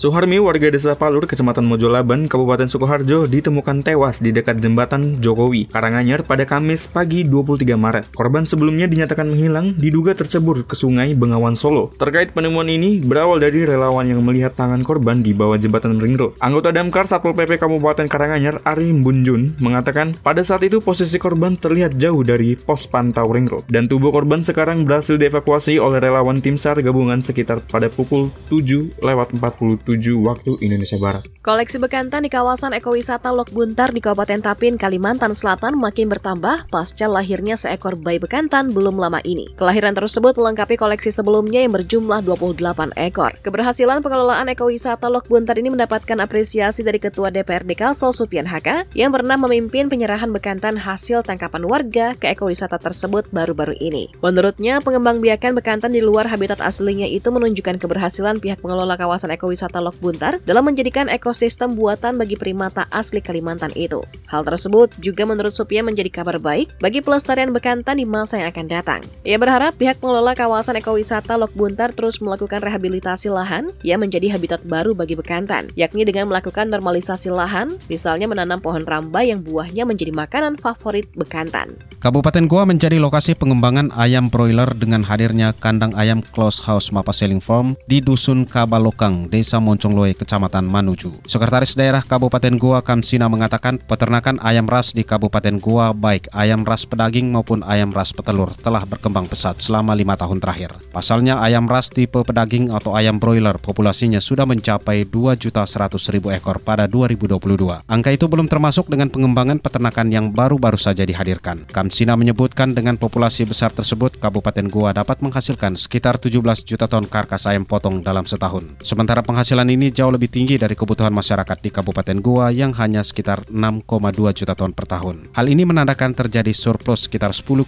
Suharmi, warga desa Palur, kecamatan Mojolaban, Kabupaten Sukoharjo, ditemukan tewas di dekat jembatan Jokowi, Karanganyar pada Kamis pagi 23 Maret. Korban sebelumnya dinyatakan menghilang, diduga tercebur ke sungai Bengawan Solo. Terkait penemuan ini, berawal dari relawan yang melihat tangan korban di bawah jembatan Ring. Anggota Damkar Satpol PP Kabupaten Karanganyar, Ari Bunjun, mengatakan pada saat itu posisi korban terlihat jauh dari pos pantau Ring dan tubuh korban sekarang berhasil dievakuasi oleh relawan tim SAR gabungan sekitar pada pukul 7 lewat 47 waktu Indonesia Barat. Koleksi bekantan di kawasan ekowisata Lok Buntar di Kabupaten Tapin, Kalimantan Selatan makin bertambah pasca lahirnya seekor bayi bekantan belum lama ini. Kelahiran tersebut melengkapi koleksi sebelumnya yang berjumlah 28 ekor. Keberhasilan pengelolaan ekowisata Lok Buntar ini mendapatkan apresiasi dari Ketua DPRD Kalsel Supian Haka yang pernah memimpin penyerahan bekantan hasil tangkapan warga ke ekowisata tersebut baru-baru ini. Menurutnya, pengembang biakan bekantan di luar habitat aslinya itu menunjukkan keberhasilan pihak pengelola kawasan ekowisata Lok Buntar dalam menjadikan ekosistem buatan bagi primata asli Kalimantan itu. Hal tersebut juga menurut Supia menjadi kabar baik bagi pelestarian bekantan di masa yang akan datang. Ia berharap pihak pengelola kawasan ekowisata Lok Buntar terus melakukan rehabilitasi lahan yang menjadi habitat baru bagi bekantan, yakni dengan melakukan normalisasi lahan, misalnya menanam pohon rambai yang buahnya menjadi makanan favorit bekantan. Kabupaten Goa menjadi lokasi pengembangan ayam broiler dengan hadirnya kandang ayam close house Mapa Selling Farm di Dusun Kabalokang, Desa Moncongloe, Kecamatan Manuju. Sekretaris Daerah Kabupaten Goa Kamsina mengatakan peternakan ayam ras di Kabupaten Goa baik ayam ras pedaging maupun ayam ras petelur telah berkembang pesat selama lima tahun terakhir. Pasalnya ayam ras tipe pedaging atau ayam broiler populasinya sudah mencapai 2.100.000 ekor pada 2022. Angka itu belum termasuk dengan pengembangan peternakan yang baru-baru saja dihadirkan. Kamsina menyebutkan dengan populasi besar tersebut, Kabupaten Goa dapat menghasilkan sekitar 17 juta ton karkas ayam potong dalam setahun. Sementara penghasilan ini jauh lebih tinggi dari kebutuhan masyarakat di Kabupaten Goa yang hanya sekitar 6,2 juta ton per tahun. Hal ini menandakan terjadi surplus sekitar 10,8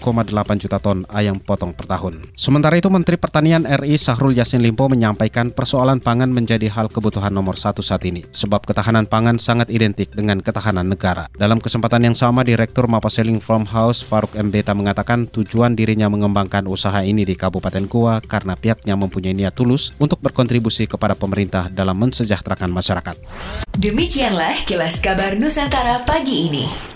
juta ton ayam potong per tahun. Sementara itu, Menteri Pertanian RI Sahrul Yassin Limpo menyampaikan persoalan pangan menjadi hal kebutuhan nomor satu saat ini, sebab ketahanan pangan sangat identik dengan ketahanan negara. Dalam kesempatan yang sama, Direktur Mapaseling Farmhouse Faruk Mbeta mengatakan tujuan dirinya mengembangkan usaha ini di Kabupaten Goa karena pihaknya mempunyai niat tulus untuk berkontribusi kepada pemerintah dalam mensejahterakan masyarakat. Demikianlah kilas kabar Nusantara pagi ini.